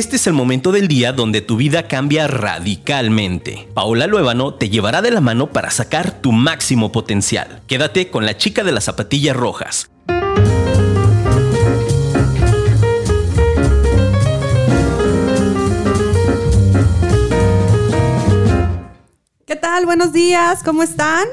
Este es el momento del día donde tu vida cambia radicalmente. Paola Luébano te llevará de la mano para sacar tu máximo potencial. Quédate con la chica de las zapatillas rojas. ¿Qué tal? Buenos días, ¿cómo están?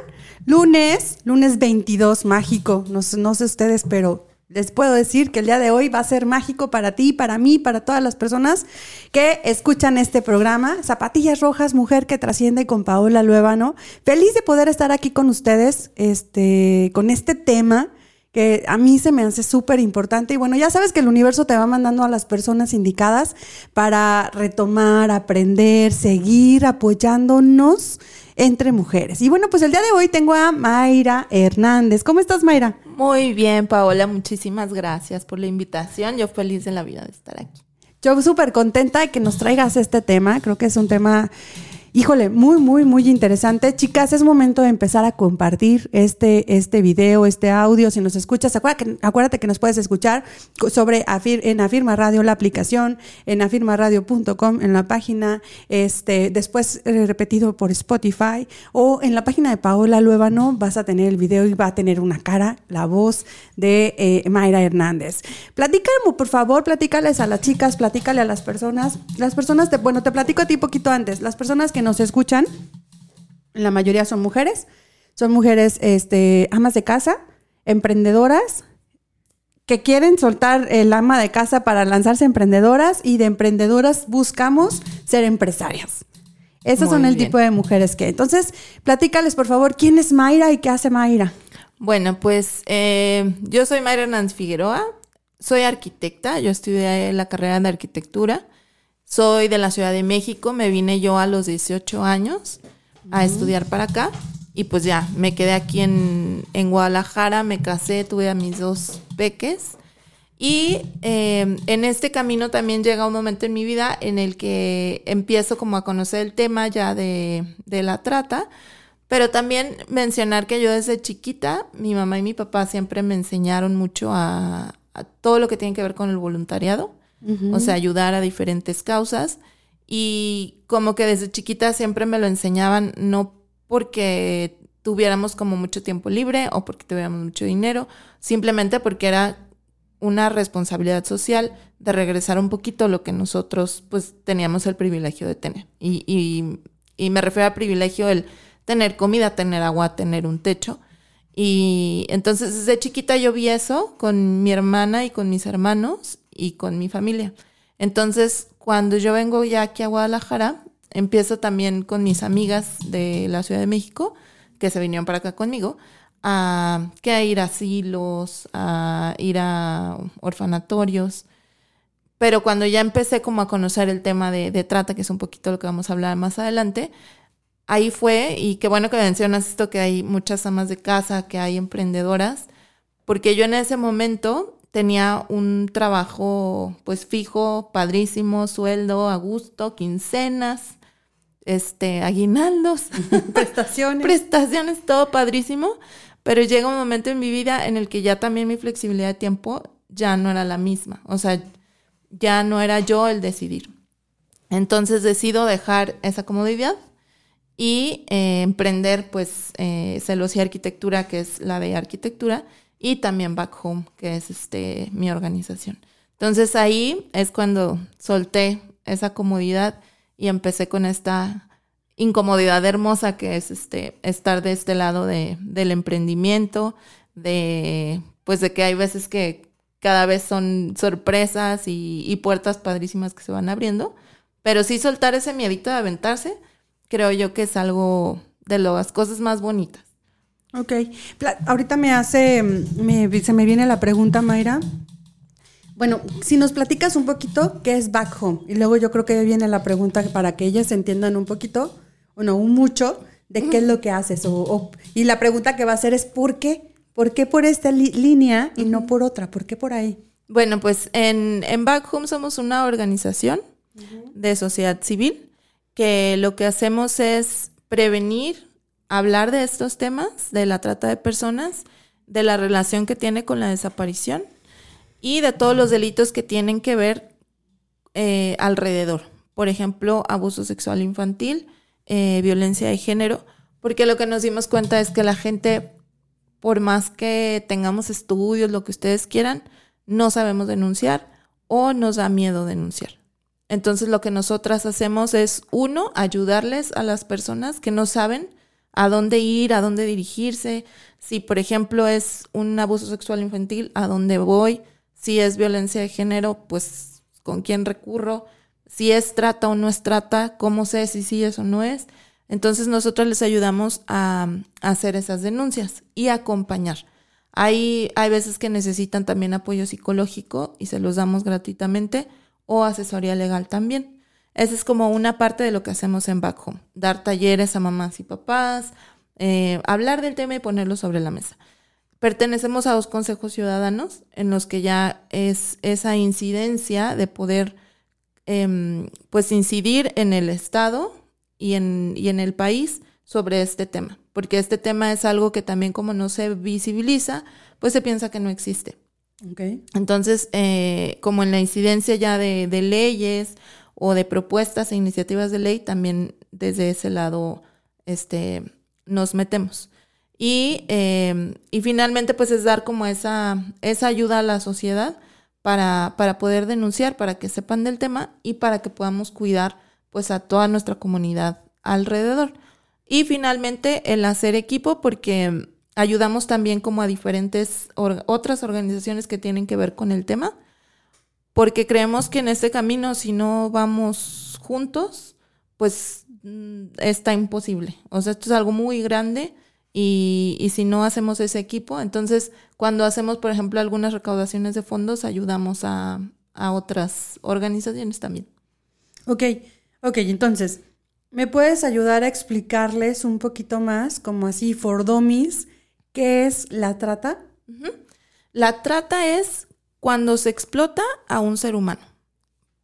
Lunes, lunes 22, mágico. No, no sé ustedes, pero les puedo decir que el día de hoy va a ser mágico para ti, para mí, para todas las personas que escuchan este programa. Zapatillas Rojas, Mujer que Trasciende con Paola Luevano. Feliz de poder estar aquí con ustedes este, con este tema que a mí se me hace súper importante. Y bueno, ya sabes que el universo te va mandando a las personas indicadas para retomar, aprender, seguir apoyándonos entre mujeres. Y bueno, pues el día de hoy tengo a Mayra Hernández. ¿Cómo estás, Mayra? Muy bien, Paola, muchísimas gracias por la invitación. Yo feliz en la vida de estar aquí. Yo súper contenta de que nos traigas este tema. Creo que es un tema Híjole, muy, muy, muy interesante. Chicas, es momento de empezar a compartir este, este video, este audio. Si nos escuchas, acuérdate que, nos puedes escuchar sobre en Afirma Radio, la aplicación, en afirmaradio.com, en la página, este, después eh, repetido por Spotify o en la página de Paola Luevano vas a tener el video y va a tener una cara, la voz de eh, Mayra Hernández. Platícame, por favor, platícales a las chicas, platícale a las personas. Las personas, te, bueno, te platico a ti poquito antes. Las personas que nos escuchan, la mayoría son mujeres, son mujeres este, amas de casa, emprendedoras, que quieren soltar el ama de casa para lanzarse emprendedoras y de emprendedoras buscamos ser empresarias. Esos son el tipo de mujeres que. Entonces, platícales, por favor, quién es Mayra y qué hace Mayra. Bueno, pues eh, yo soy Mayra Hernández Figueroa, soy arquitecta, yo estudié la carrera de arquitectura. Soy de la Ciudad de México, me vine yo a los 18 años a estudiar para acá y pues ya, me quedé aquí en, Guadalajara, me casé, tuve a mis dos peques y em, en este camino también llega un momento en mi vida en el que empiezo como a conocer el tema ya de, la trata, pero también mencionar que yo desde chiquita, mi mamá y mi papá siempre me enseñaron mucho a todo lo que tiene que ver con el voluntariado o sea, ayudar a diferentes causas. Y como que desde chiquita siempre me lo enseñaban, no porque tuviéramos como mucho tiempo libre o porque tuviéramos mucho dinero, simplemente porque era una responsabilidad social de regresar un poquito lo que nosotros pues teníamos el privilegio de tener. Y, y, me refiero al privilegio el tener comida, tener agua, tener un techo. Y entonces desde chiquita yo vi eso con mi hermana y con mis hermanos y con mi familia. Entonces, cuando yo vengo ya aquí a Guadalajara, empiezo también con mis amigas de la Ciudad de México, que se vinieron para acá conmigo, a, que a ir a asilos, a ir a orfanatorios. Pero cuando ya empecé como a conocer el tema de, de, trata, que es un poquito lo que vamos a hablar más adelante, ahí fue, y qué bueno que mencionas esto, que hay muchas amas de casa, que hay emprendedoras, porque yo en ese momento tenía un trabajo pues fijo, padrísimo, sueldo a gusto, quincenas, este, aguinaldos, prestaciones. prestaciones, todo padrísimo, pero llega un momento en mi vida en el que ya también mi flexibilidad de tiempo ya no era la misma, o sea, ya no era yo el decidir. Entonces decido dejar esa comodidad y eh, emprender pues eh, y Arquitectura, que es la de arquitectura, y también Back Home, que es este, mi organización. Entonces ahí es cuando solté esa comodidad y empecé con esta incomodidad hermosa que es este, estar de este lado de, del emprendimiento, de pues de que hay veces que cada vez son sorpresas y, puertas padrísimas que se van abriendo, pero sí soltar ese miedito de aventarse, creo yo que es algo de las cosas más bonitas. Ok. Ahorita me hace, me, se me viene la pregunta, Mayra. Bueno, si nos platicas un poquito, ¿qué es back home? Y luego yo creo que viene la pregunta para que ellas entiendan un poquito, o no, un mucho, de qué es lo que haces. O, y la pregunta que va a ser es, ¿por qué? ¿Por qué por esta línea y no por otra? ¿Por qué por ahí? Bueno, pues en, en Back Home somos una organización de sociedad civil que lo que hacemos es prevenir hablar de estos temas, de la trata de personas, de la relación que tiene con la desaparición y de todos los delitos que tienen que ver eh, alrededor. Por ejemplo, abuso sexual infantil, eh, violencia de género, porque lo que nos dimos cuenta es que la gente, por más que tengamos estudios, lo que ustedes quieran, no sabemos denunciar o nos da miedo denunciar. Entonces lo que nosotras hacemos es, uno, ayudarles a las personas que no saben a dónde ir, a dónde dirigirse. Si, por ejemplo, es un abuso sexual infantil, a dónde voy. Si es violencia de género, pues con quién recurro. Si es trata o no es trata, cómo sé si sí es o no es. Entonces nosotros les ayudamos a, hacer esas denuncias y acompañar. Hay, hay veces que necesitan también apoyo psicológico y se los damos gratuitamente o asesoría legal también. Esa es como una parte de lo que hacemos en Back Home, dar talleres a mamás y papás, eh, hablar del tema y ponerlo sobre la mesa. Pertenecemos a dos consejos ciudadanos en los que ya es esa incidencia de poder em, pues incidir en el Estado y en, y en el país sobre este tema, porque este tema es algo que también como no se visibiliza, pues se piensa que no existe. Entonces, eh, como en la incidencia ya de, de, leyes o de propuestas e iniciativas de ley, también desde ese lado este, nos metemos. Y, em, y finalmente, pues es dar como esa, esa ayuda a la sociedad para, para poder denunciar, para que sepan del tema y para que podamos cuidar pues a toda nuestra comunidad alrededor. Y finalmente el hacer equipo porque ayudamos también como a diferentes otras organizaciones que tienen que ver con el tema, porque creemos que en este camino si no vamos juntos, pues mm, está imposible. O sea, esto es algo muy grande y, y si no hacemos ese equipo, entonces cuando hacemos, por ejemplo, algunas recaudaciones de fondos, ayudamos a, a otras organizaciones también. Ok. Ok, entonces, ¿me puedes ayudar a explicarles un poquito más, como así, for dummies, qué es la trata? La trata es cuando se explota a un ser humano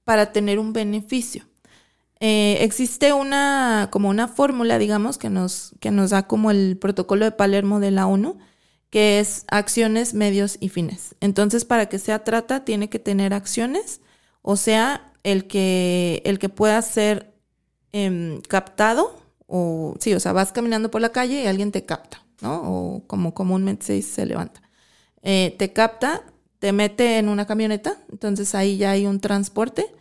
para tener un beneficio. Eh, existe una, como una fórmula, digamos, que nos, que nos da como el protocolo de Palermo de la ONU, que es acciones, medios y fines. Entonces, para que sea trata, tiene que tener acciones, o sea, el que, el que pueda ser em, captado, o sí, o sea, vas caminando por la calle y alguien te capta, ¿no? O como comúnmente se se levanta. Eh, te capta, te mete en una camioneta, entonces ahí ya hay un transporte,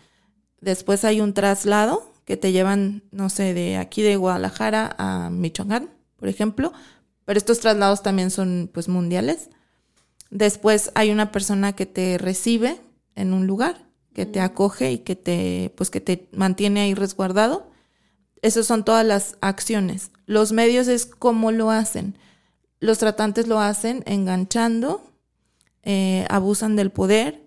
después hay un traslado que te llevan, no sé, de aquí de Guadalajara a Michoacán, por ejemplo, pero estos traslados también son pues mundiales. Después hay una persona que te recibe en un lugar que te acoge y que te, pues que te mantiene ahí resguardado. Esas son todas las acciones. Los medios es cómo lo hacen. Los tratantes lo hacen enganchando, eh, abusan del poder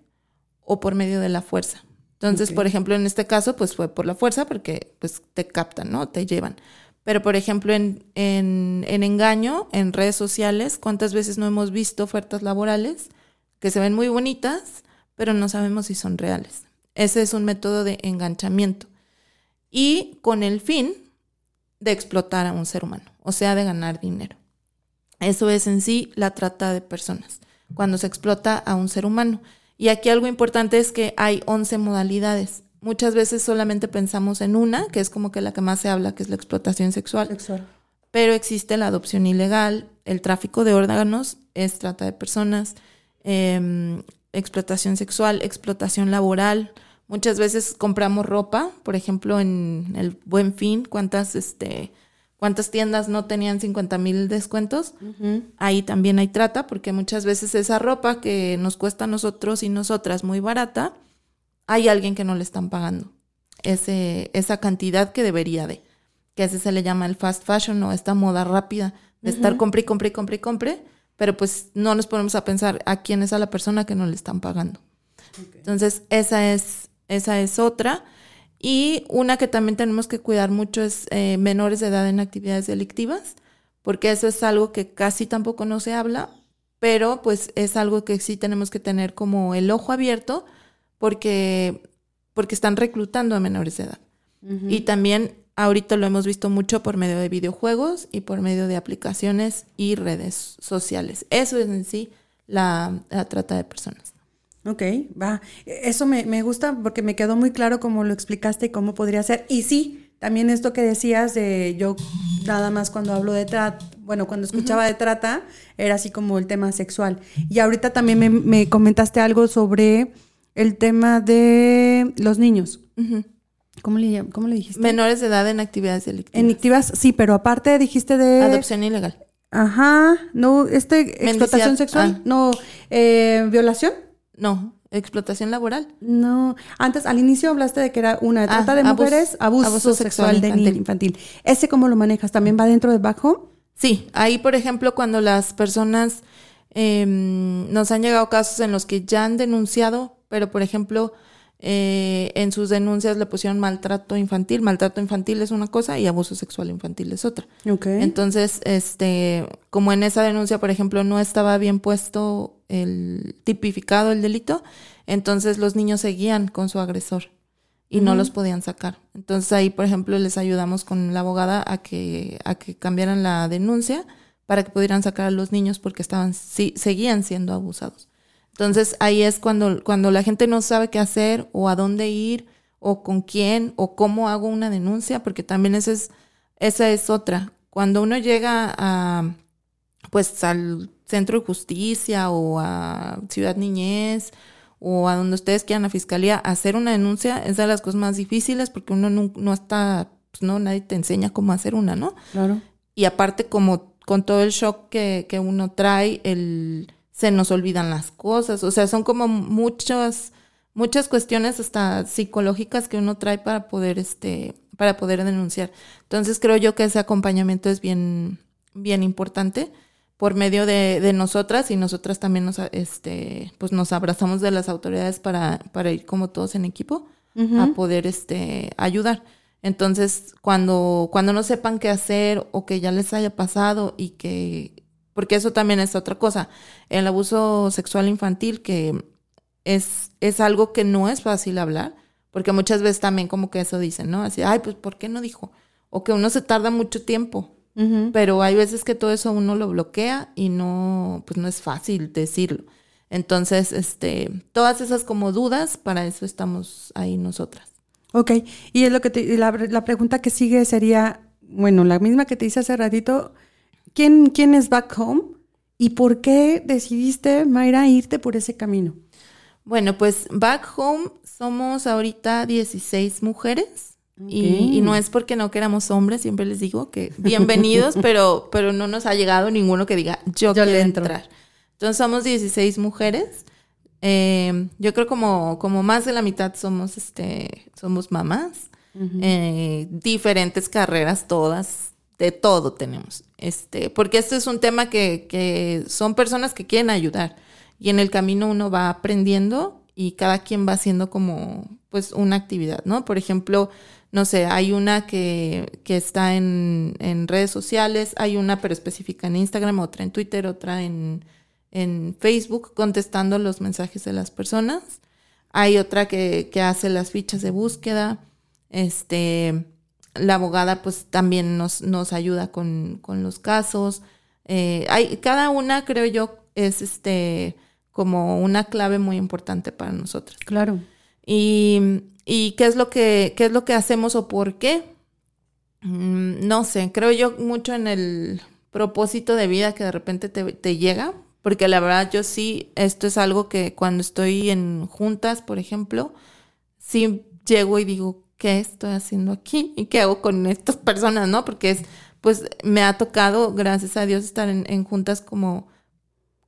o por medio de la fuerza. Entonces, por ejemplo, en este caso, pues fue por la fuerza porque pues te captan, ¿no? Te llevan. Pero, por ejemplo, en, en, en engaño, en redes sociales, ¿cuántas veces no hemos visto ofertas laborales que se ven muy bonitas, pero no sabemos si son reales. Ese es un método de enganchamiento y con el fin de explotar a un ser humano, o sea, de ganar dinero. Eso es en sí la trata de personas, cuando se explota a un ser humano. Y aquí algo importante es que hay 11 modalidades. Muchas veces solamente pensamos en una, que es como que la que más se habla, que es la explotación sexual. sexual. Pero existe la adopción ilegal, el tráfico de órganos es trata de personas, eh, explotación sexual, explotación laboral. Muchas veces compramos ropa, por ejemplo, en el Buen Fin, cuántas, este, cuántas tiendas no tenían 50 mil descuentos. Ahí también hay trata, porque muchas veces esa ropa que nos cuesta a nosotros y nosotras muy barata, hay alguien que no le están pagando ese, esa cantidad que debería de. Que a ese se le llama el fast fashion o esta moda rápida de estar compre y compre y compre y compre pero pues no nos ponemos a pensar a quién es a la persona que no le están pagando. Entonces, esa es, esa es otra. Y una que también tenemos que cuidar mucho es eh, menores de edad en actividades delictivas, porque eso es algo que casi tampoco no se habla, pero pues es algo que sí tenemos que tener como el ojo abierto, porque, porque están reclutando a menores de edad. Y también Ahorita lo hemos visto mucho por medio de videojuegos y por medio de aplicaciones y redes sociales. Eso es en sí la, trata de personas. Ok, va. Eso me, me gusta porque me quedó muy claro cómo lo explicaste y cómo podría ser. Y sí, también esto que decías de yo nada más cuando hablo de trata, bueno, cuando escuchaba de trata, era así como el tema sexual. Y ahorita también me, me comentaste algo sobre el tema de los niños. ¿Cómo, le, ¿Cómo le dijiste? Menores de edad en actividades delictivas. En activas, sí, pero aparte dijiste de... Adopción ilegal. Ajá, no, este, explotación sexual, ah. no, eh, violación. No, explotación laboral. No, antes al inicio hablaste de que era una Ah, trata de mujeres, abuso, abuso sexual, sexual de infantil. infantil. ¿Ese cómo lo manejas? ¿También va dentro de back home? Sí, ahí por ejemplo cuando las personas em, nos han llegado casos en los que ya han denunciado, pero por ejemplo eh, en sus denuncias le pusieron maltrato infantil. Maltrato infantil es una cosa y abuso sexual infantil es otra. Entonces, este, como en esa denuncia, por ejemplo, no estaba bien puesto el tipificado el delito, entonces los niños seguían con su agresor y no los podían sacar. Entonces ahí, por ejemplo, les ayudamos con la abogada a que a que cambiaran la denuncia para que pudieran sacar a los niños porque estaban sí, seguían siendo abusados. Entonces ahí es cuando cuando la gente no sabe qué hacer o a dónde ir o con quién o cómo hago una denuncia, porque también esa es esa es otra. Cuando uno llega a pues al centro de justicia o a Ciudad Niñez o a donde ustedes quieran, a fiscalía, hacer una denuncia es de las cosas más difíciles porque uno no, no está, pues no, nadie te enseña cómo hacer una, ¿no? Claro. Y aparte como con todo el shock que, que uno trae, el, se nos olvidan las cosas, o sea, son como muchas, muchas cuestiones hasta psicológicas que uno trae para poder, este, para poder denunciar. Entonces creo yo que ese acompañamiento es bien, bien importante por medio de, de nosotras y nosotras también nos, este, pues nos abrazamos de las autoridades para, para ir como todos en equipo a poder este, ayudar. Entonces, cuando, cuando no sepan qué hacer o que ya les haya pasado y que, porque eso también es otra cosa, el abuso sexual infantil que es, es algo que no es fácil hablar, porque muchas veces también como que eso dicen, ¿no? Así, ay, pues ¿por qué no dijo? O que uno se tarda mucho tiempo, pero hay veces que todo eso uno lo bloquea y no, pues no es fácil decirlo. Entonces, este, todas esas como dudas, para eso estamos ahí nosotras. Ok, y es lo que te- la, la pregunta que sigue sería, bueno, la misma que te hice hace ratito, ¿quién, quién es Back Home? ¿Y por qué decidiste, Mayra, irte por ese camino? Bueno, pues back home somos ahorita 16 mujeres y, Ok. y no es porque no queramos hombres, siempre les digo que bienvenidos, pero, pero no nos ha llegado ninguno que diga yo, Yo quiero le entro". entrar. Entonces somos 16 mujeres. Eh, yo creo como, como más de la mitad somos, este, somos mamás. Eh, diferentes carreras, todas, de todo tenemos. Este, porque este es un tema que, que son personas que quieren ayudar. Y en el camino uno va aprendiendo y cada quien va haciendo como pues una actividad, ¿no? Por ejemplo, no sé, hay una que, que está en, en redes sociales, hay una pero específica en Instagram, otra en Twitter, otra en, en Facebook, contestando los mensajes de las personas. Hay otra que, que hace las fichas de búsqueda. Este, la abogada pues también nos, nos ayuda con, con los casos. Eh, hay, cada una, creo yo, es este como una clave muy importante para nosotros. Claro. Y, y qué es lo que, qué es lo que hacemos o por qué. Mm, no sé, creo yo mucho en el propósito de vida que de repente te, te llega, porque la verdad yo sí, esto es algo que cuando estoy en juntas, por ejemplo, sí llego y digo, ¿qué estoy haciendo aquí? ¿Y qué hago con estas personas? ¿No? Porque es, pues me ha tocado, gracias a Dios, estar en, en juntas como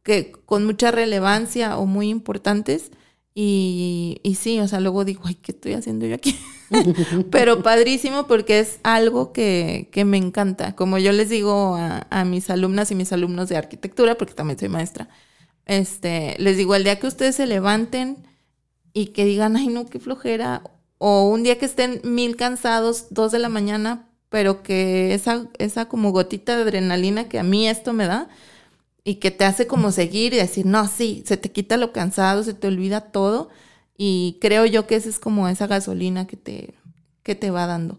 que con mucha relevancia o muy importantes. Y, y sí, o sea, luego digo, ay, ¿qué estoy haciendo yo aquí? Pero padrísimo porque es algo que, que me encanta. Como yo les digo a, a mis alumnas y mis alumnos de arquitectura, porque también soy maestra, este, les digo, el día que ustedes se levanten y que digan, ay, no, qué flojera, o un día que estén mil cansados, dos de la mañana, pero que esa, esa como gotita de adrenalina que a mí esto me da, y que te hace como seguir y decir, no, sí, se te quita lo cansado, se te olvida todo. Y creo yo que esa es como esa gasolina que te, que te va dando.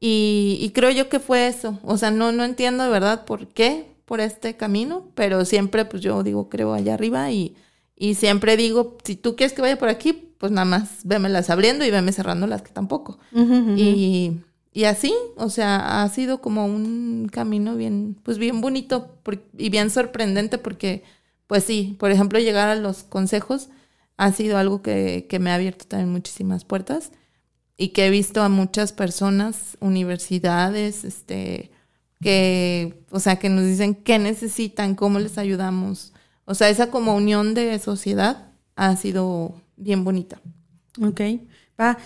Y, y creo yo que fue eso. O sea, no, no entiendo de verdad por qué, por este camino, pero siempre pues yo digo, creo allá arriba y, Y siempre digo, si tú quieres que vaya por aquí, pues nada más vémelas abriendo y veme cerrando las que tampoco. Y, y, así, o sea, ha sido como un camino bien, pues bien bonito y bien sorprendente porque, pues sí, por ejemplo, llegar a los consejos ha sido algo que, que me ha abierto también muchísimas puertas y que he visto a muchas personas, universidades, este, que, o sea, que nos dicen qué necesitan, cómo les ayudamos. O sea, esa como unión de sociedad ha sido bien bonita. Ok. Va.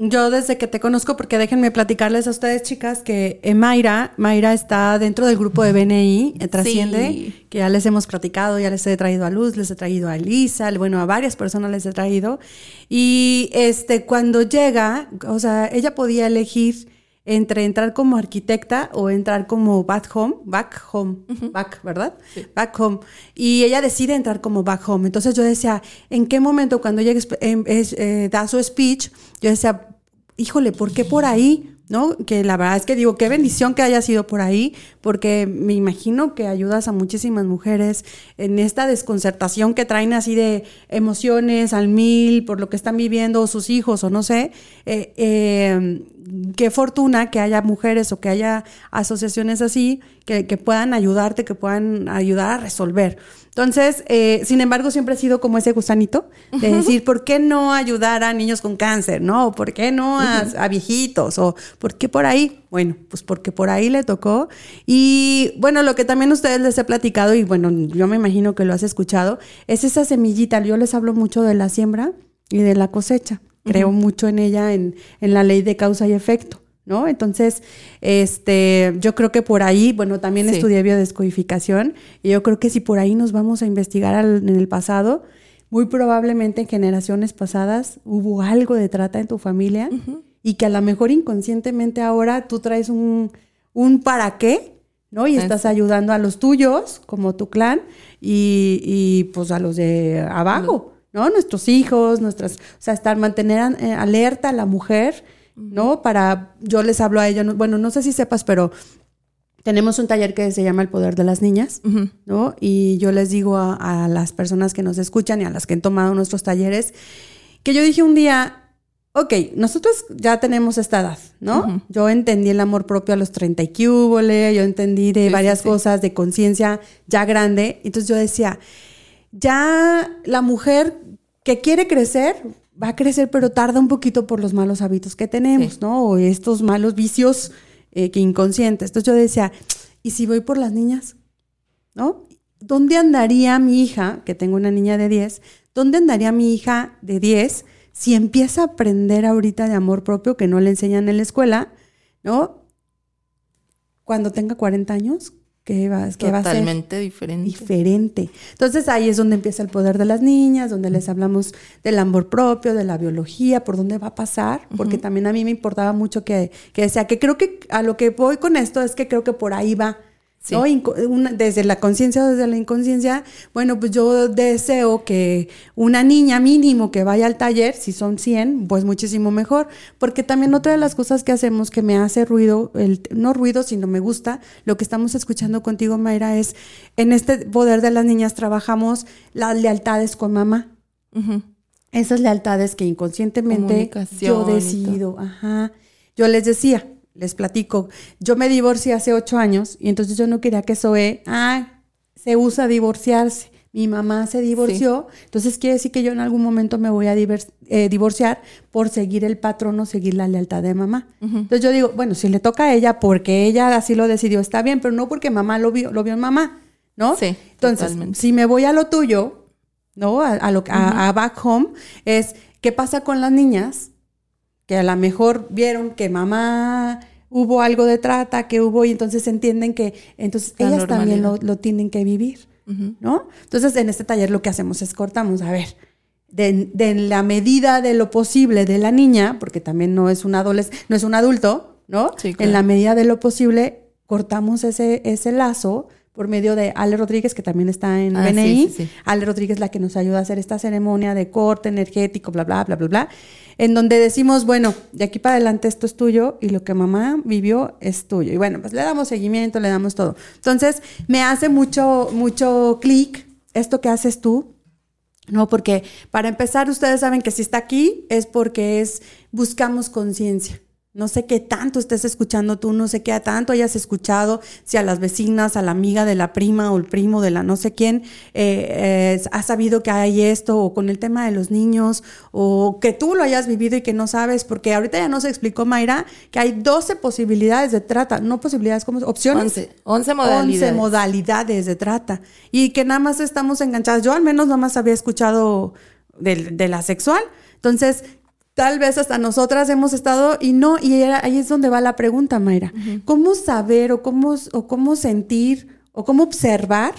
Yo desde que te conozco, porque déjenme platicarles a ustedes, chicas, que eh, Mayra, Mayra está dentro del grupo de BNI, eh, Trasciende, que ya les hemos platicado, ya les he traído a Luz, les he traído a Lisa, bueno, a varias personas les he traído. Y este, cuando llega, o sea, ella podía elegir entre entrar como arquitecta o entrar como back home, back home, back, ¿verdad? Back home. Y ella decide entrar como back home. Entonces yo decía, ¿en qué momento cuando ella em, eh, da su speech, yo decía, híjole, ¿por qué por ahí? ¿no? Que la verdad es que digo, qué bendición que haya sido por ahí, porque me imagino que ayudas a muchísimas mujeres en esta desconcertación que traen así de emociones al mil por lo que están viviendo sus hijos o no sé. Eh, eh, qué fortuna que haya mujeres o que haya asociaciones así que, que puedan ayudarte, que puedan ayudar a resolver. Entonces, eh, sin embargo, siempre he sido como ese gusanito de decir, ¿por qué no ayudar a niños con cáncer? ¿No? ¿Por qué no a, viejitos? ¿O por qué por ahí? Bueno, pues porque por ahí le tocó. Y bueno, lo que también ustedes les he platicado, y bueno, yo me imagino que lo has escuchado, es esa semillita. Yo les hablo mucho de la siembra y de la cosecha. Creo mucho en ella, en, en la ley de causa y efecto. ¿no? Entonces, este, yo creo que por ahí, bueno, también estudié biodescodificación y yo creo que si por ahí nos vamos a investigar en el pasado, muy probablemente en generaciones pasadas hubo algo de trata en tu familia y que a lo mejor inconscientemente ahora tú traes un, un para qué, ¿no? Y estás ayudando a los tuyos, como tu clan, y, y pues a los de abajo, ¿no? Nuestros hijos, nuestras, o sea, estar, mantener eh, alerta a la mujer ¿no? Para, yo les hablo a ellos, bueno, no sé si sepas, pero tenemos un taller que se llama El Poder de las Niñas, ¿no? Y yo les digo a, las personas que nos escuchan y a las que han tomado nuestros talleres, que yo dije un día, ok, nosotros ya tenemos esta edad, ¿no? Yo entendí el amor propio a los 30 y cúbole, yo entendí de varias cosas de conciencia ya grande, entonces yo decía, ya la mujer que quiere crecer, va a crecer, pero tarda un poquito por los malos hábitos que tenemos, ¿no? O estos malos vicios eh, que inconscientes. Entonces yo decía, ¿y si voy por las niñas? ¿No? ¿Dónde andaría mi hija, que tengo una niña de 10, dónde andaría mi hija de 10 si empieza a aprender ahorita de amor propio que no le enseñan en la escuela, ¿no? Cuando tenga 40 años, que va, que va a ser totalmente diferente. Diferente. Entonces ahí es donde empieza el poder de las niñas, donde les hablamos del amor propio, de la biología, por dónde va a pasar, porque también a mí me importaba mucho que, que decía que creo que a lo que voy con esto es que creo que por ahí va desde la conciencia o desde la inconsciencia, bueno, pues yo deseo que una niña mínimo que vaya al taller, si son 100, pues muchísimo mejor, porque también otra de las cosas que hacemos que me hace ruido, el, no ruido, sino me gusta, lo que estamos escuchando contigo, Mayra, es en este poder de las niñas trabajamos las lealtades con mamá. Esas lealtades que inconscientemente yo decido, ajá. Yo les decía, les platico, yo me divorcié hace ocho años y entonces yo no quería que Zoe, ah, se usa divorciarse. Mi mamá se divorció, entonces quiere decir que yo en algún momento me voy a eh, divorciar por seguir el patrón o seguir la lealtad de mamá. Entonces yo digo, bueno, si le toca a ella porque ella así lo decidió, está bien, pero no porque mamá lo vio, lo vio en mamá, ¿no? Sí. Entonces, si me voy a lo tuyo, ¿no? A, lo, a back home, es, ¿qué pasa con las niñas? Que a lo mejor vieron que mamá hubo algo de trata, que hubo, y entonces entienden que entonces ellas también lo, tienen que vivir, ¿no? Entonces en este taller lo que hacemos es cortamos, a ver, de, la medida de lo posible de la niña, porque también no es un adolescente, no es un adulto, ¿no? En la medida de lo posible cortamos ese, ese lazo por medio de Ale Rodríguez, que también está en ah, BNI. Ale Rodríguez la que nos ayuda a hacer esta ceremonia de corte energético, bla, bla, bla, bla, bla en donde decimos, bueno, de aquí para adelante esto es tuyo y lo que mamá vivió es tuyo. Y bueno, pues le damos seguimiento, le damos todo. Entonces, me hace mucho, mucho clic esto que haces tú, No, porque para empezar, ustedes saben que si está aquí es porque es buscamos conciencia. No sé qué tanto estés escuchando tú, no sé qué tanto hayas escuchado, si a las vecinas, a la amiga de la prima o el primo de la no sé quién, eh, ha sabido que hay esto, o con el tema de los niños, o que tú lo hayas vivido y que no sabes, porque ahorita ya nos explicó Mayra que hay 12 posibilidades de trata, no posibilidades, como opciones. 11, 11 modalidades. 11 modalidades de trata. Y que nada más estamos enganchadas. Yo al menos nada más había escuchado de, de la sexual. Entonces, tal vez hasta nosotras hemos estado y no, y ahí es donde va la pregunta, Mayra. ¿Cómo saber o cómo, o cómo sentir o cómo observar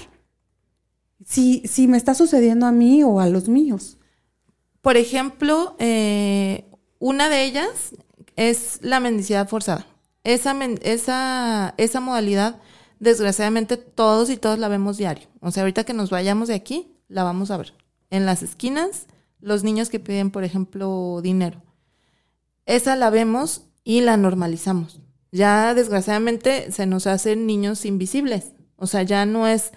si, si me está sucediendo a mí o a los míos? Por ejemplo, eh, una de ellas es la mendicidad forzada. Esa, esa, esa modalidad, desgraciadamente, todos y todos la vemos diario. O sea, ahorita que nos vayamos de aquí, la vamos a ver. En las esquinas, los niños que piden, por ejemplo, dinero. Esa la vemos y la normalizamos. Ya desgraciadamente se nos hacen niños invisibles. O sea, ya no es,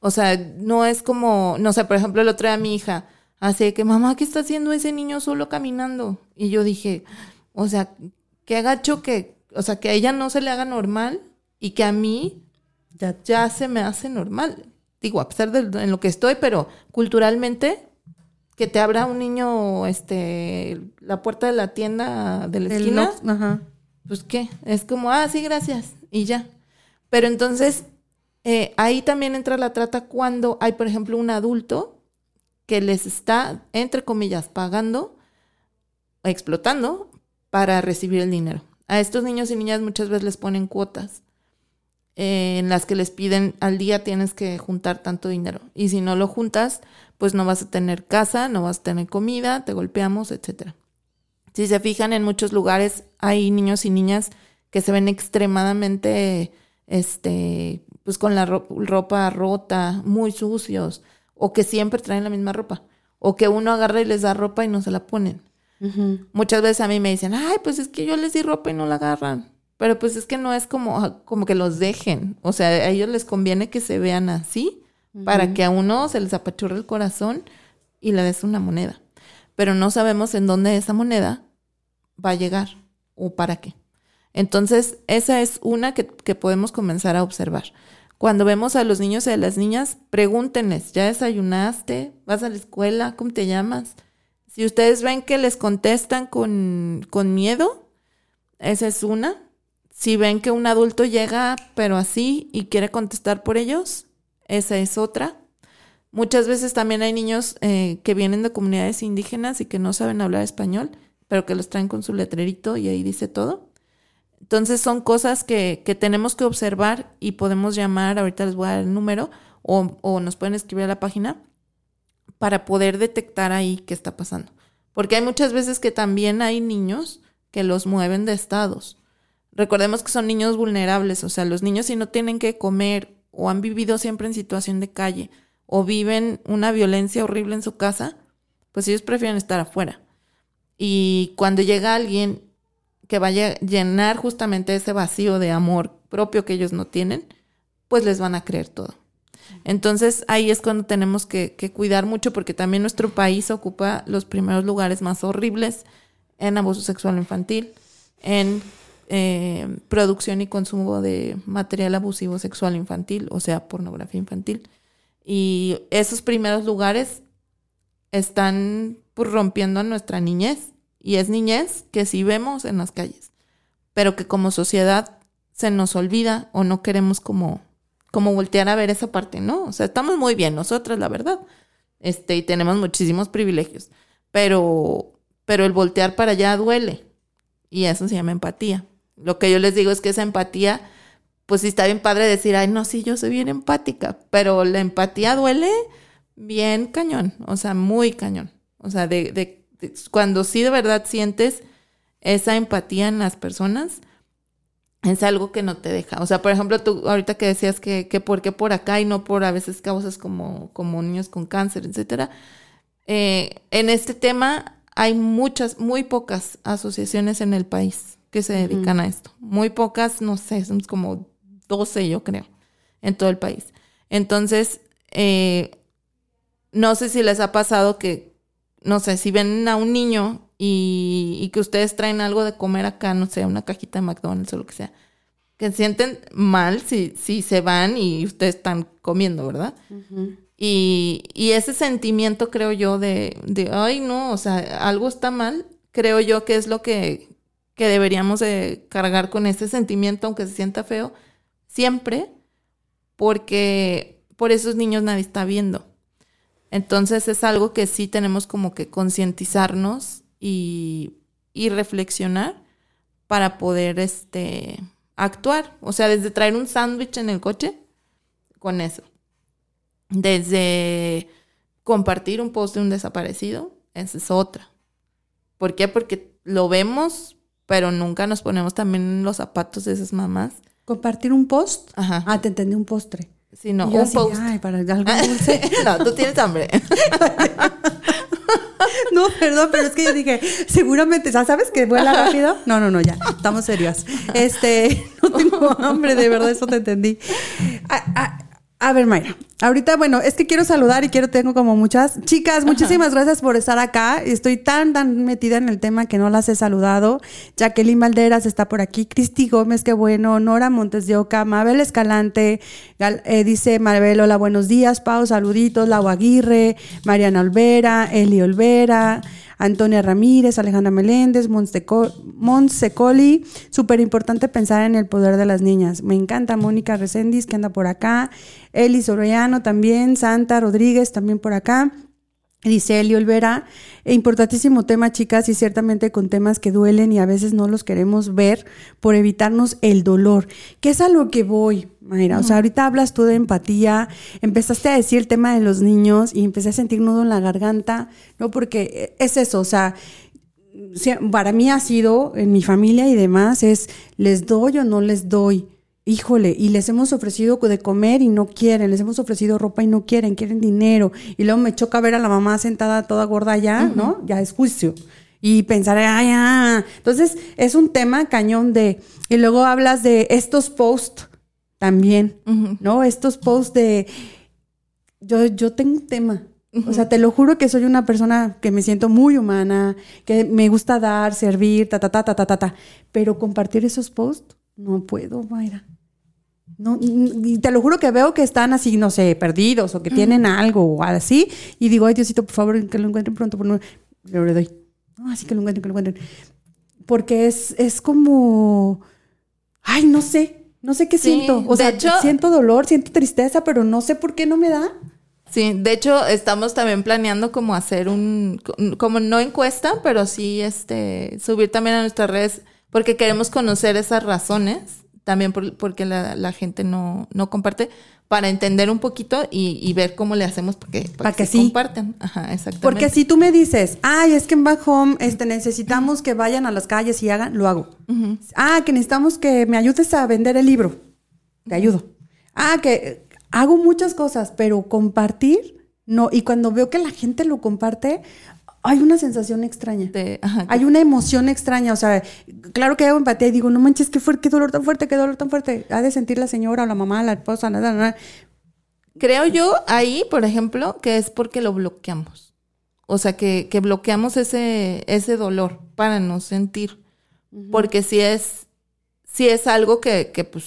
o sea, no es como, no sé, por ejemplo, el otro día mi hija, hace que mamá, ¿qué está haciendo ese niño solo caminando? Y yo dije, o sea, qué agacho que, o sea, que a ella no se le haga normal y que a mí ya, ya se me hace normal. Digo, a pesar de en lo que estoy, pero culturalmente que te abra un niño este la puerta de la tienda de la esquina, ajá. pues qué, es como, ah, sí, gracias, y ya. Pero entonces, eh, ahí también entra la trata cuando hay, por ejemplo, un adulto que les está, entre comillas, pagando, explotando para recibir el dinero. A estos niños y niñas muchas veces les ponen cuotas eh, en las que les piden al día tienes que juntar tanto dinero. Y si no lo juntas, pues no vas a tener casa, no vas a tener comida, te golpeamos, etc. Si se fijan, en muchos lugares hay niños y niñas que se ven extremadamente, este, pues con la ropa rota, muy sucios, o que siempre traen la misma ropa, o que uno agarra y les da ropa y no se la ponen. Muchas veces a mí me dicen, ay, pues es que yo les di ropa y no la agarran. Pero pues es que no es como, como que los dejen. O sea, a ellos les conviene que se vean así para que a uno se les apachurre el corazón y le des una moneda. Pero no sabemos en dónde esa moneda va a llegar o para qué. Entonces, esa es una que, que podemos comenzar a observar. Cuando vemos a los niños y a las niñas, pregúntenles, ¿ya desayunaste? ¿Vas a la escuela? ¿Cómo te llamas? Si ustedes ven que les contestan con, con miedo, esa es una. Si ven que un adulto llega, pero así, y quiere contestar por ellos, esa es otra. Muchas veces también hay niños eh, que vienen de comunidades indígenas y que no saben hablar español, pero que los traen con su letrerito y ahí dice todo. Entonces son cosas que, que tenemos que observar y podemos llamar, ahorita les voy a dar el número, o, o nos pueden escribir a la página para poder detectar ahí qué está pasando. Porque hay muchas veces que también hay niños que los mueven de estados. Recordemos que son niños vulnerables, o sea, los niños si no tienen que comer o han vivido siempre en situación de calle o viven una violencia horrible en su casa, pues ellos prefieren estar afuera. Y cuando llega alguien que vaya a llenar justamente ese vacío de amor propio que ellos no tienen, pues les van a creer todo. Entonces ahí es cuando tenemos que, que, cuidar mucho porque también nuestro país ocupa los primeros lugares más horribles en abuso sexual infantil, en eh, producción y consumo de material abusivo sexual infantil, o sea, pornografía infantil. Y esos primeros lugares están pues, rompiendo nuestra niñez. Y es niñez que sí vemos en las calles, pero que como sociedad se nos olvida o no queremos como, como voltear a ver esa parte, ¿no? O sea, estamos muy bien nosotras, la verdad. Este, y tenemos muchísimos privilegios. Pero, pero el voltear para allá duele. Y eso se llama empatía. Lo que yo les digo es que esa empatía, pues sí está bien padre decir, ay, no, sí, yo soy bien empática, pero la empatía duele bien cañón, o sea, muy cañón. O sea, de, de, cuando sí de verdad sientes esa empatía en las personas, es algo que no te deja. O sea, por ejemplo, tú ahorita que decías que, que por qué por acá y no por a veces causas como, como niños con cáncer, etcétera. Eh, en este tema hay muchas, muy pocas asociaciones en el país que se dedican a esto. Muy pocas, no sé, son como 12 yo creo, en todo el país. Entonces, eh, no sé si les ha pasado que, no sé, si ven a un niño y, y que ustedes traen algo de comer acá, no sé, una cajita de McDonald's o lo que sea, que se sienten mal si, si se van y ustedes están comiendo, ¿verdad? y, y ese sentimiento, creo yo, de, de, ay, no, o sea, algo está mal, creo yo que es lo que, que deberíamos de cargar con ese sentimiento, aunque se sienta feo, siempre, porque por esos niños nadie está viendo. Entonces es algo que sí tenemos como que concientizarnos y, y reflexionar para poder este, actuar. O sea, desde traer un sándwich en el coche, con eso. Desde compartir un post de un desaparecido, esa es otra. ¿Por qué? Porque lo vemos, pero nunca nos ponemos también en los zapatos de esas mamás. ¿Compartir un post? Ajá. Ah, te entendí un postre. Sí, no, un así, post. Ay, para algo dulce. no, tú tienes hambre. No, perdón, pero es que yo dije, seguramente, ¿ya ¿sabes que vuela rápido? No, no, no, ya, estamos serios. Este, no tengo hambre, de verdad, eso te entendí. A, a- a ver, Mayra, ahorita, bueno, es que quiero saludar y quiero, tengo como muchas. Chicas, muchísimas gracias por estar acá. Estoy tan, tan metida en el tema que no las he saludado. Jacqueline Valderas está por aquí, Cristi Gómez, qué bueno, Nora Montes de Oca, Mabel Escalante, Gal- eh, dice Maribel, hola, buenos días, Pau, saluditos, Lau Aguirre, Mariana Olvera, Eli Olvera, Antonia Ramírez, Alejandra Meléndez, Monseco- Monsecoli. Súper importante pensar en el poder de las niñas. Me encanta Mónica Reséndiz, que anda por acá. Eli Soroyano también. Santa Rodríguez también por acá. Dice Eli Olvera, e importantísimo tema, chicas, y ciertamente con temas que duelen y a veces no los queremos ver por evitarnos el dolor, que es a lo que voy, Mayra. O sea, ahorita hablas tú de empatía, empezaste a decir el tema de los niños y empecé a sentir nudo en la garganta, ¿no? Porque es eso, o sea, para mí ha sido, en mi familia y demás, es, ¿les doy o no les doy? Híjole, y les hemos ofrecido de comer y no quieren, les hemos ofrecido ropa y no quieren, quieren dinero. Y luego me choca ver a la mamá sentada toda gorda allá, ¿no? Ya es juicio. Y pensar, ay, ah. Entonces, es un tema cañón de. Y luego hablas de estos posts también, ¿no? Estos posts de. Yo, yo tengo un tema. O sea, te lo juro que soy una persona que me siento muy humana, que me gusta dar, servir, ta, ta, ta, ta, ta, ta, ta. Pero compartir esos posts, no puedo, Mayra. No, y te lo juro que veo que están así, no sé, perdidos o que tienen algo o así. Y digo, ay, Diosito, por favor, que lo encuentren pronto. Por no, le doy. No, así que lo encuentren, que lo encuentren. Porque es, es como, ay, no sé, no sé qué Sí, siento. O sea, hecho- siento dolor, siento tristeza, pero no sé por qué no me da. Sí, de hecho estamos también planeando como hacer un, como no encuesta, pero sí este, subir también a nuestras redes, porque queremos conocer esas razones, también por- porque la, la gente no, no comparte, para entender un poquito y, y ver cómo le hacemos para que, que sí. compartan. Ajá, exactamente. Porque si tú me dices, ay, es que en Back Home este, necesitamos que vayan a las calles y hagan, lo hago. Ah, que necesitamos que me ayudes a vender el libro. Te ayudo. Ah, que hago muchas cosas, pero compartir, no. Y cuando veo que la gente lo comparte, hay una sensación extraña. De- ajá, Hay una emoción extraña, o sea, claro que hago empatía y digo, no manches, qué fuerte, qué dolor tan fuerte, qué dolor tan fuerte. Ha de sentir la señora o la mamá, la esposa, nada, nada. Creo yo ahí, por ejemplo, que es porque lo bloqueamos. O sea, que, que bloqueamos ese, ese dolor para no sentir. Porque si es, si es algo que, que, pues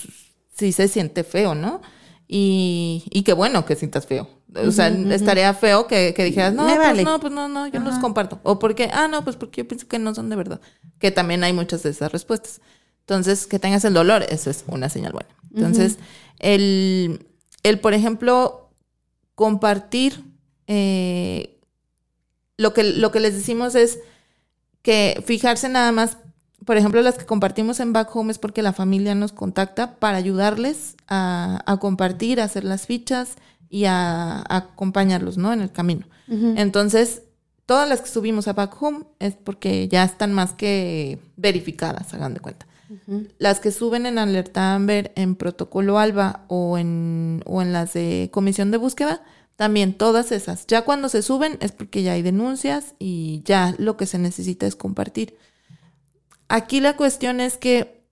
sí se siente feo, ¿no? Y, y qué bueno que sientas feo. O sea, estaría feo que, que dijeras, no, pues vale. no, pues no, no, yo no los comparto. O porque, ah, no, pues porque yo pienso que no son de verdad. Que también hay muchas de esas respuestas. Entonces, que tengas el dolor, eso es una señal buena. Entonces, el, el, por ejemplo, compartir, eh, lo, que, lo que les decimos es que fijarse nada más, por ejemplo, las que compartimos en Back Home es porque la familia nos contacta para ayudarles a, a compartir, a hacer las fichas y a, a acompañarlos, ¿no? En el camino. Entonces, todas las que subimos a Back Home es porque ya están más que verificadas, hagan de cuenta. Las que suben en Alerta Amber, en Protocolo Alba o en, o en las de Comisión de Búsqueda, también todas esas. Ya cuando se suben es porque ya hay denuncias y ya lo que se necesita es compartir. Aquí la cuestión es que,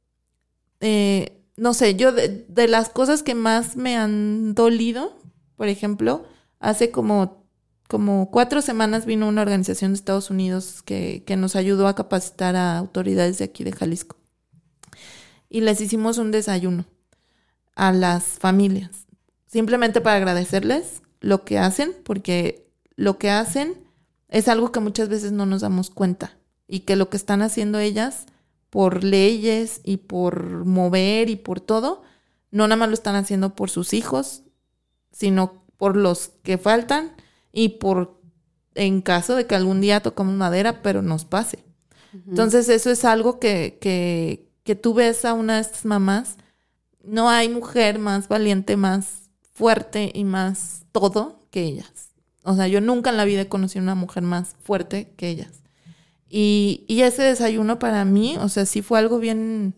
eh, no sé, yo de, de las cosas que más me han dolido, por ejemplo, hace como como cuatro semanas vino una organización de Estados Unidos que, que nos ayudó a capacitar a autoridades de aquí de Jalisco. Y les hicimos un desayuno a las familias, simplemente para agradecerles lo que hacen, porque lo que hacen es algo que muchas veces no nos damos cuenta y que lo que están haciendo ellas por leyes y por mover y por todo, no nada más lo están haciendo por sus hijos, sino por los que faltan y por en caso de que algún día tocamos madera, pero nos pase. Entonces eso es algo que, que, que tú ves a una de estas mamás, no hay mujer más valiente, más fuerte y más todo que ellas. O sea, yo nunca en la vida he conocido una mujer más fuerte que ellas. Y, y ese desayuno para mí, o sea, sí fue algo bien,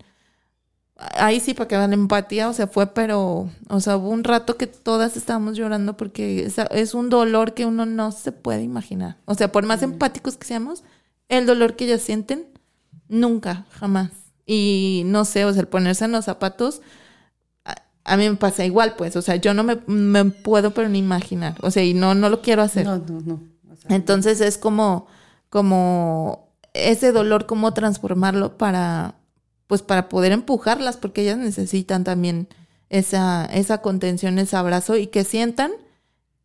ahí sí para que vean empatía, o sea, fue, pero, o sea, hubo un rato que todas estábamos llorando porque es, es un dolor que uno no se puede imaginar. O sea, por más empáticos que seamos, el dolor que ellas sienten, nunca, jamás. Y no sé, o sea, el ponerse en los zapatos, a, a mí me pasa igual, pues, o sea, yo no me, me, puedo pero ni imaginar, o sea, y no, no lo quiero hacer. No, no, no. O sea, Entonces es como, como ese dolor, cómo transformarlo para, pues para poder empujarlas, porque ellas necesitan también esa, esa contención, ese abrazo y que sientan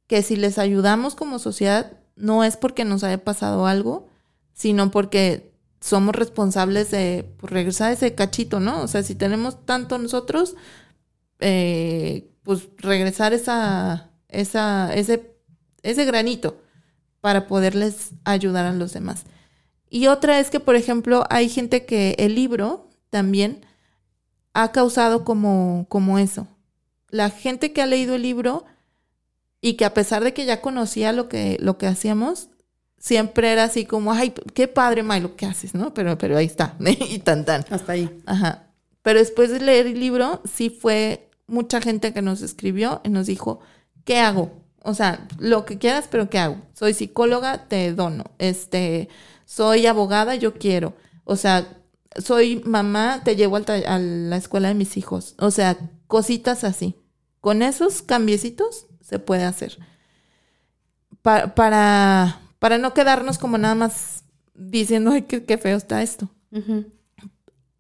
que si les ayudamos como sociedad, no es porque nos haya pasado algo, sino porque somos responsables de pues, regresar ese cachito, ¿no? O sea, si tenemos tanto nosotros, eh, pues regresar esa, esa, ese, ese granito para poderles ayudar a los demás. Y otra es que, por ejemplo, hay gente que el libro también ha causado como, como eso. La gente que ha leído el libro y que a pesar de que ya conocía lo que, lo que hacíamos, siempre era así como, ay, qué padre, May, lo que haces, ¿no? Pero, pero ahí está, y tan tan. hasta ahí. Ajá. Pero después de leer el libro, sí fue mucha gente que nos escribió y nos dijo, ¿qué hago? O sea, lo que quieras, pero ¿qué hago? Soy psicóloga, te dono. Este, soy abogada, yo quiero. O sea, soy mamá, te llevo al a la escuela de mis hijos. O sea, cositas así. Con esos cambiecitos se puede hacer. Pa- para, para no quedarnos como nada más diciendo, ay, qué, qué feo está esto.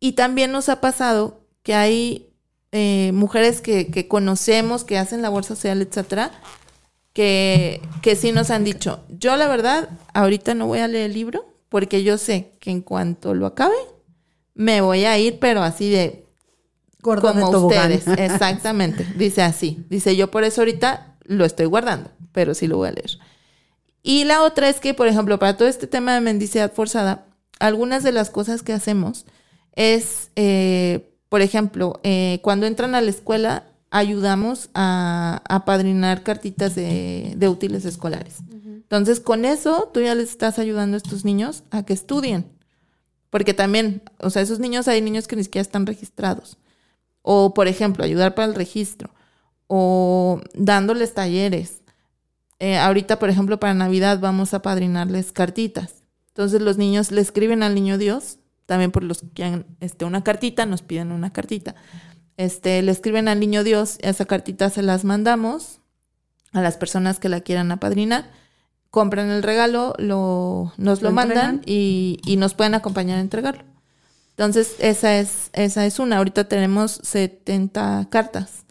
Y también nos ha pasado que hay eh, mujeres que, que conocemos, que hacen labor social, etcétera, que, que sí nos han dicho, yo la verdad, ahorita no voy a leer el libro, porque yo sé que en cuanto lo acabe, me voy a ir, pero así de Gorda de como tobogán. ustedes. Exactamente. Dice así. Dice, yo por eso ahorita lo estoy guardando, pero sí lo voy a leer. Y la otra es que, por ejemplo, para todo este tema de mendicidad forzada, algunas de las cosas que hacemos es, eh, por ejemplo, eh, cuando entran a la escuela, ayudamos a, a padrinar cartitas de, de útiles escolares. Entonces, con eso, tú ya les estás ayudando a estos niños a que estudien. Porque también, o sea, esos niños, hay niños que ni siquiera están registrados. O, por ejemplo, ayudar para el registro. O dándoles talleres. Eh, ahorita, por ejemplo, para Navidad vamos a padrinarles cartitas. Entonces los niños le escriben al niño Dios, también por los que quieran este, una cartita, nos piden una cartita. Este, le escriben al niño Dios, esa cartita se las mandamos a las personas que la quieran apadrinar. Compran el regalo, lo, nos lo, ¿Lo mandan y, y nos pueden acompañar a entregarlo. Entonces, esa es, esa es una. Ahorita tenemos 70 cartas.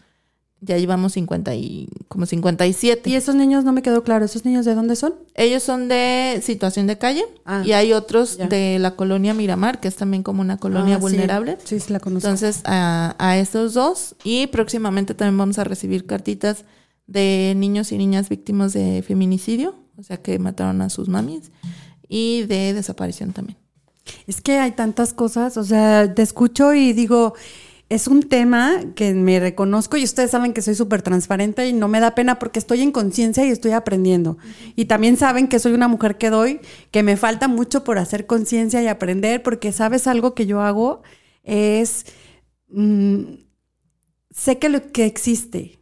Ya llevamos 50 y, como 57. Y esos niños no me quedó claro, ¿esos niños de dónde son? Ellos son de situación de calle Ah, y hay otros ya. de la colonia Miramar, que es también como una colonia Ah, vulnerable. Sí, sí, la conozco. Entonces, a, a estos dos. Y próximamente también vamos a recibir cartitas de niños y niñas víctimas de feminicidio, o sea, que mataron a sus mamis, y de desaparición también. Es que hay tantas cosas, o sea, te escucho y digo, es un tema que me reconozco y ustedes saben que soy súper transparente y no me da pena porque estoy en conciencia y estoy aprendiendo. Y también saben que soy una mujer que doy, que me falta mucho por hacer conciencia y aprender, porque sabes algo que yo hago es, mm, sé que lo que existe.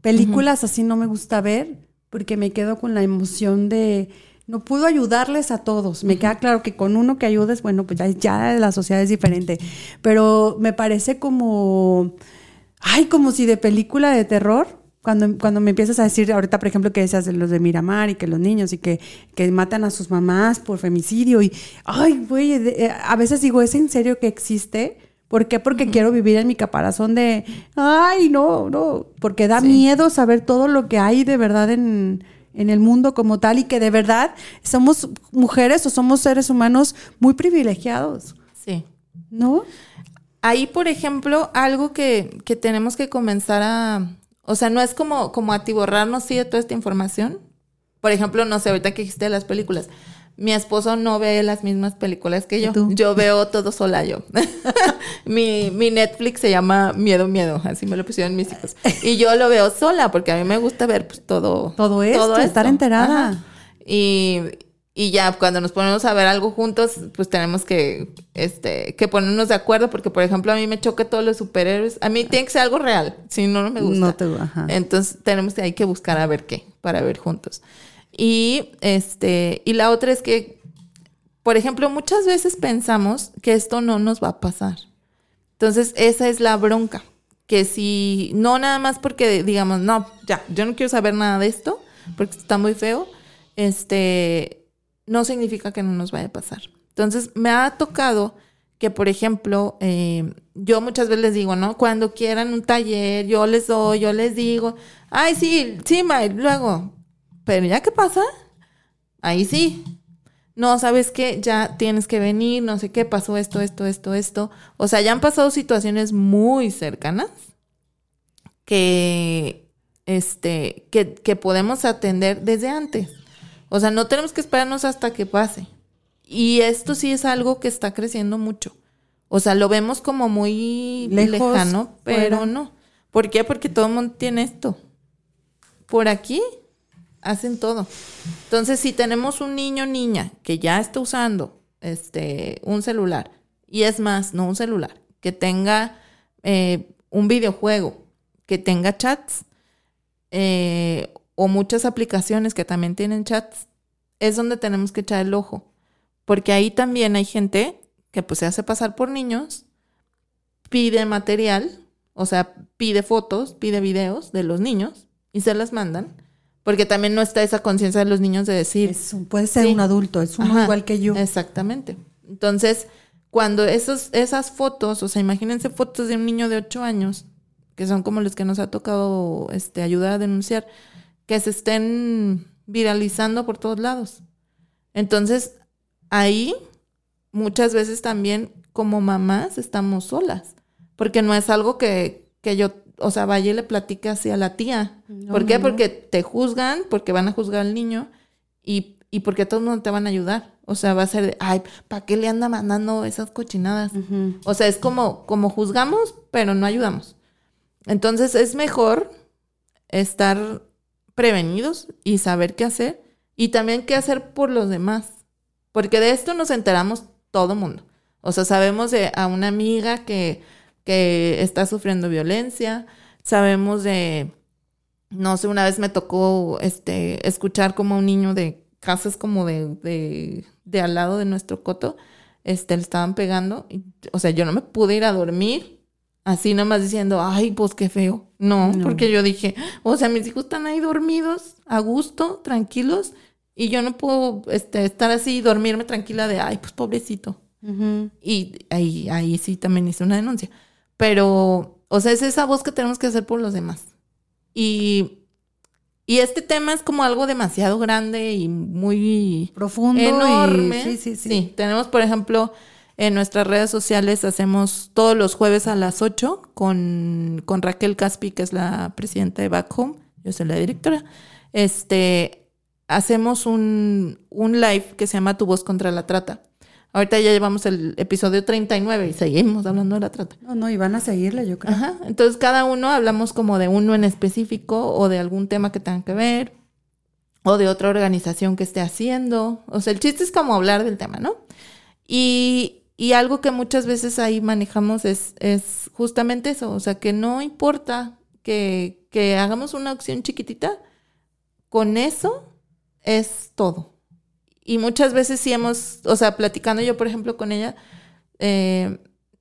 Películas así no me gusta ver porque me quedo con la emoción de no puedo ayudarles a todos. Me queda claro que con uno que ayudes, bueno, pues ya, ya la sociedad es diferente. Pero me parece como, ay, como si de película de terror Cuando, cuando me empiezas a decir, ahorita por ejemplo que decías de los de Miramar y que los niños y que, que matan a sus mamás por femicidio y, ay, güey, eh, a veces digo, ¿es en serio que existe? ¿Por qué? Porque quiero vivir en mi caparazón de, ay, no, no, porque da Sí. miedo saber todo lo que hay de verdad en, en el mundo como tal y que de verdad somos mujeres o somos seres humanos muy privilegiados, Sí. ¿no? Ahí, por ejemplo, algo que, que tenemos que comenzar a... O sea, no es como, como atiborrarnos sí de toda esta información. Por ejemplo, no sé, ahorita que dijiste de las películas. Mi esposo no ve las mismas películas que ¿Y yo. Yo veo todo sola yo. mi, mi Netflix se llama Miedo, Miedo. Así me lo pusieron mis hijos. Y yo lo veo sola porque a mí me gusta ver pues, todo, Todo esto, estar enterada. Ajá. Y, y ya cuando nos ponemos a ver algo juntos, pues tenemos que, este, que ponernos de acuerdo, porque por ejemplo a mí me choca todos los superhéroes. A mí tiene que ser algo real, si no, no me gusta. No te- ajá. Entonces tenemos que, hay que buscar a ver qué, para ver juntos. Y este, y la otra es que, por ejemplo, muchas veces pensamos que esto no nos va a pasar. Entonces, esa es la bronca. Que si, no nada más porque digamos, no, ya, yo no quiero saber nada de esto, porque está muy feo, este, no significa que no nos vaya a pasar. Entonces, me ha tocado que, por ejemplo, eh, yo muchas veces les digo, ¿no? Cuando quieran un taller, yo les doy, yo les digo, ay, sí, sí, May, luego. Pero ya, ¿qué pasa? Ahí sí. No, ¿sabes qué? Ya tienes que venir, no sé qué, pasó esto, esto, esto, esto. O sea, ya han pasado situaciones muy cercanas que, este, que, que podemos atender desde antes. O sea, no tenemos que esperarnos hasta que pase. Y esto sí es algo que está creciendo mucho. O sea, lo vemos como muy Lejos, lejano, pero fuera. no. ¿Por qué? Porque todo el mundo tiene esto. Por aquí hacen todo. Entonces, si tenemos un niño o niña que ya está usando este, un celular, y es más, no un celular, que tenga eh, un videojuego, que tenga chats, eh, o muchas aplicaciones que también tienen chats, es donde tenemos que echar el ojo. Porque ahí también hay gente que pues se hace pasar por niños, pide material, o sea, pide fotos, pide videos de los niños y se las mandan. Porque también no está esa conciencia de los niños de decir, Es un- puede ser Sí. un adulto, es uno Ajá, igual que yo. Exactamente. Entonces, cuando esos, esas fotos, o sea, imagínense fotos de un niño de 8 años, que son como los que nos ha tocado este, ayudar a denunciar, que se estén viralizando por todos lados. Entonces, ahí muchas veces también como mamás estamos solas, porque no es algo que, que yo, o sea, vaya y le platique así a la tía. No, ¿Por qué? no. Porque te juzgan, porque van a juzgar al niño y, y porque todos no te van a ayudar. O sea, va a ser de, ay, ¿para qué le anda mandando esas cochinadas? O sea, es como, como juzgamos, pero no ayudamos. Entonces es mejor estar prevenidos y saber qué hacer y también qué hacer por los demás. Porque de esto nos enteramos todo mundo. O sea, sabemos de a una amiga que, que está sufriendo violencia, sabemos de, no sé, una vez me tocó este, escuchar como un niño de casas como de, de, de al lado de nuestro coto, este, le estaban pegando. y, o sea, yo no me pude ir a dormir así nomás diciendo, ay, pues qué feo. No, No. porque yo dije, o sea, mis hijos están ahí dormidos, a gusto, tranquilos, y yo no puedo este, estar así y dormirme tranquila de, ay, pues pobrecito. Y ahí, ahí sí también hice una denuncia. Pero, o sea, es esa voz que tenemos que hacer por los demás. Y, y este tema es como algo demasiado grande y muy Profundo. y- enorme. sí, sí, sí. tenemos, por ejemplo, en nuestras redes sociales hacemos todos los jueves a las 8 con, con Raquel Caspi, que es la presidenta de Back Home. Yo soy la directora. Este, hacemos un, un live que se llama Tu voz contra la trata. Ahorita ya llevamos el episodio 39 y seguimos hablando de la trata. No, no, y van a seguirle, yo creo. Ajá. Entonces, cada uno hablamos como de uno en específico o de algún tema que tenga que ver o de otra organización que esté haciendo. O sea, el chiste es como hablar del tema, ¿no? Y, y algo que muchas veces ahí manejamos es, es justamente eso. O sea, que no importa que, que hagamos una opción chiquitita, con eso es todo. Y muchas veces sí hemos, o sea, platicando yo, por ejemplo, con ella, eh,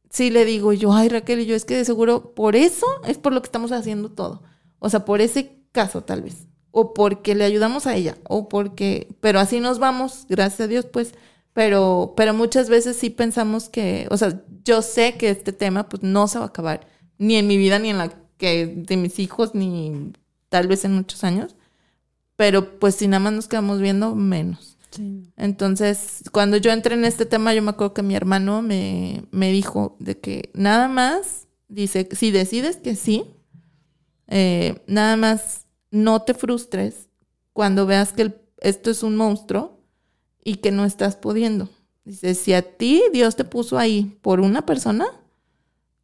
sí le digo yo, ay Raquel, y yo es que de seguro por eso es por lo que estamos haciendo todo. O sea, por ese caso tal vez. O porque le ayudamos a ella. O porque, pero así nos vamos, gracias a Dios, pues. Pero, pero muchas veces sí pensamos que, o sea, yo sé que este tema pues no se va a acabar. Ni en mi vida, ni en la que de mis hijos, ni tal vez en muchos años. Pero pues si nada más nos quedamos viendo, menos. Entonces, cuando yo entré en este tema, yo me acuerdo que mi hermano me, me dijo de que nada más, dice, si decides que sí, eh, nada más no te frustres cuando veas que esto es un monstruo y que no estás pudiendo. Dice, si a ti Dios te puso ahí por una persona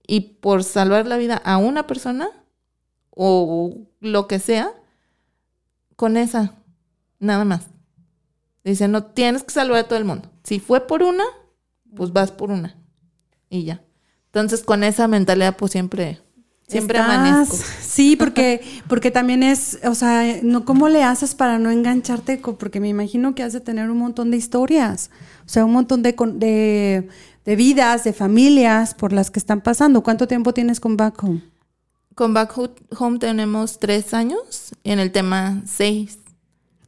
y por salvar la vida a una persona o lo que sea, con esa, nada más. Dice, no tienes que salvar a todo el mundo. Si fue por una, pues vas por una. Y ya. Entonces, con esa mentalidad, pues siempre, siempre amanezco. Sí, porque, porque también es, o sea, no, ¿cómo le haces para no engancharte? Porque me imagino que has de tener un montón de historias. O sea, un montón de, de, de vidas, de familias por las que están pasando. ¿Cuánto tiempo tienes con Back Home? Con Back Home tenemos tres años y en el tema seis.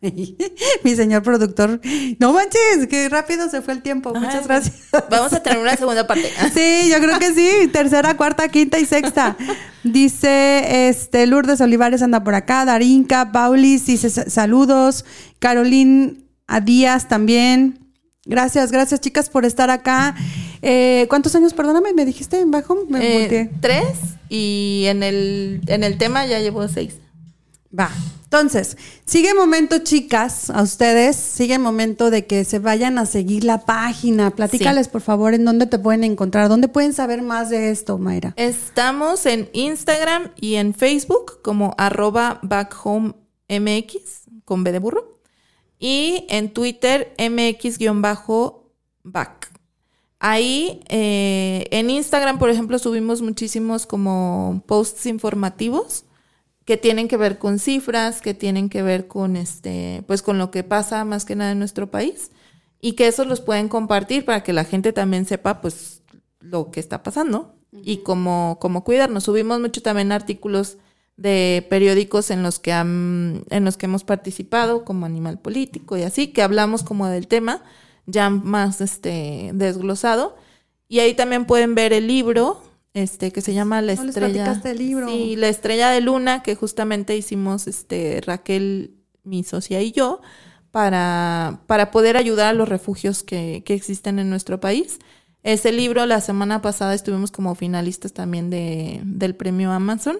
Mi señor productor, no manches, qué rápido se fue el tiempo. Muchas gracias. Vamos a tener una segunda parte. sí, yo creo que sí. Tercera, cuarta, quinta y sexta. Dice este Lourdes Olivares anda por acá, Darinka, Paulis dice saludos, Carolín a Díaz también. Gracias, gracias chicas por estar acá. Eh, ¿Cuántos años, perdóname, me dijiste en bajo? Me eh, tres y en el, en el tema ya llevo seis. Va. Entonces, sigue momento, chicas, a ustedes, sigue momento de que se vayan a seguir la página. Platícales, por favor, en dónde te pueden encontrar, dónde pueden saber más de esto, Mayra. Estamos en Instagram y en Facebook como arroba backhomemx, con B de burro, y en Twitter mx-back. Ahí, eh, en Instagram, por ejemplo, subimos muchísimos como posts informativos que tienen que ver con cifras, que tienen que ver con este, pues con lo que pasa más que nada en nuestro país y que esos los pueden compartir para que la gente también sepa pues lo que está pasando y cómo, cómo cuidarnos. Subimos mucho también artículos de periódicos en los que en los que hemos participado como Animal Político y así, que hablamos como del tema ya más este desglosado y ahí también pueden ver el libro este que se llama La estrella. libro? Sí, La estrella de luna que justamente hicimos este Raquel, mi socia y yo para, para poder ayudar a los refugios que, que existen en nuestro país. Ese libro la semana pasada estuvimos como finalistas también de, del premio Amazon.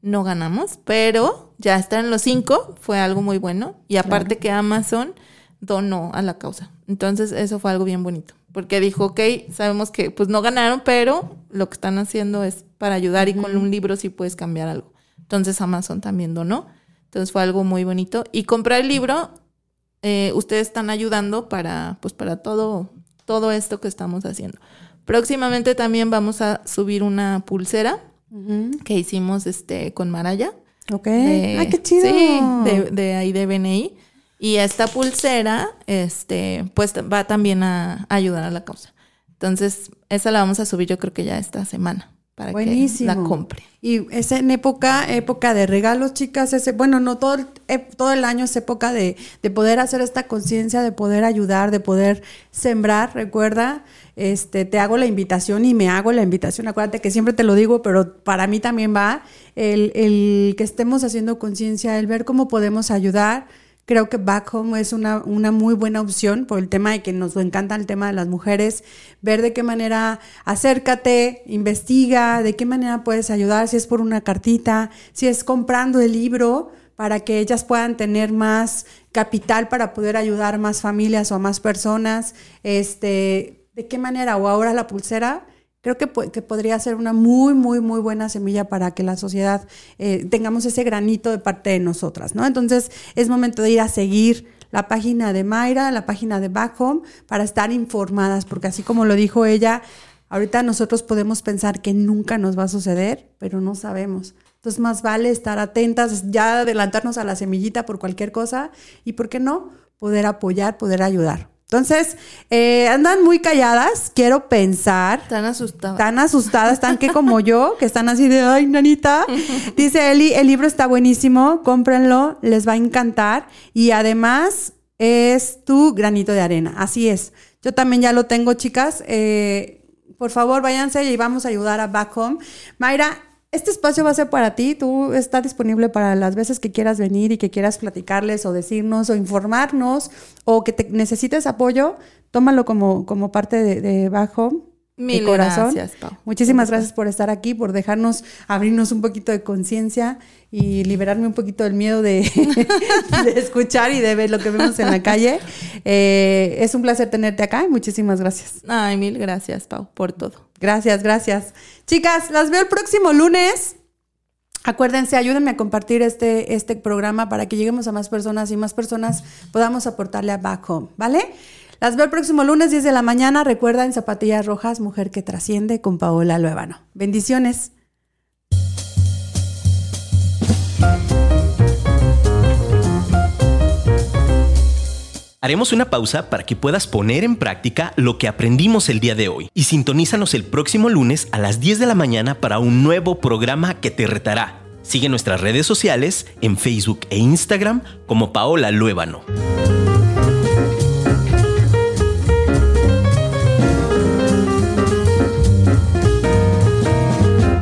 No ganamos, pero ya estar en los cinco fue algo muy bueno. Y aparte que Amazon donó a la causa. Entonces eso fue algo bien bonito porque dijo, ok, sabemos que pues no ganaron, pero lo que están haciendo es para ayudar y con un libro sí puedes cambiar algo. Entonces Amazon también donó. Entonces fue algo muy bonito. Y comprar el libro, eh, ustedes están ayudando para, pues para todo, todo esto que estamos haciendo. Próximamente también vamos a subir una pulsera que hicimos este con Maraya. Ok. Ay, qué chido. Sí, de, de ahí de BNI. Y esta pulsera, este, pues va también a, ayudar a la causa. Entonces, esa la vamos a subir yo creo que ya esta semana para que la compre. Y es en época, época de regalos, chicas, ese, bueno, no todo el, eh, todo el año es época de, de poder hacer esta conciencia, de poder ayudar, de poder sembrar, recuerda, este, te hago la invitación y me hago la invitación, acuérdate que siempre te lo digo, pero para mí también va el, el que estemos haciendo conciencia, el ver cómo podemos ayudar, Creo que Back Home es una, una muy buena opción por el tema de que nos encanta el tema de las mujeres, ver de qué manera acércate, investiga, de qué manera puedes ayudar, si es por una cartita, si es comprando el libro para que ellas puedan tener más capital para poder ayudar a más familias o a más personas, este, de qué manera, o ahora la pulsera, creo que, podría ser una muy, muy, muy buena semilla para que la sociedad eh, tengamos ese granito de parte de nosotras, ¿no? Entonces es momento de ir a seguir la página de Mayra, la página de Back Home, para estar informadas, porque así como lo dijo ella, ahorita nosotros podemos pensar que nunca nos va a suceder, pero no sabemos. Entonces más vale estar atentas, ya adelantarnos a la semillita por cualquier cosa y, ¿por qué no? Poder apoyar, poder ayudar. Entonces, eh, andan muy calladas, quiero pensar. Están asustadas. Están asustadas, están que como yo, que están así de, ay, nanita. Dice Eli, el libro está buenísimo, cómprenlo, les va a encantar. Y además es tu granito de arena, así es. Yo también ya lo tengo, chicas. Eh, por favor, váyanse y vamos a ayudar a Back Home. Mayra, este espacio va a ser para ti, tú estás disponible para las veces que quieras venir y que quieras platicarles o decirnos o informarnos o que te necesites apoyo, tómalo como, como parte de, de Bajo. Mil corazón. gracias, Pau. Muchísimas gracias por estar aquí, por dejarnos abrirnos un poquito de conciencia y liberarme un poquito del miedo de, de escuchar y de ver lo que vemos en la calle. Eh, es un placer tenerte acá y muchísimas gracias. Ay, mil gracias, Pau, por todo. Gracias, gracias. Chicas, las veo el próximo lunes. Acuérdense, ayúdenme a compartir este, este programa para que lleguemos a más personas y más personas podamos aportarle a Back Home, ¿vale? Las veo el próximo lunes, 10 de la mañana. Recuerda en Zapatillas Rojas, Mujer que Trasciende con Paola Luevano. Bendiciones. Haremos una pausa para que puedas poner en práctica lo que aprendimos el día de hoy y sintonízanos el próximo lunes a las 10 de la mañana para un nuevo programa que te retará. Sigue nuestras redes sociales en Facebook e Instagram como Paola Luébano.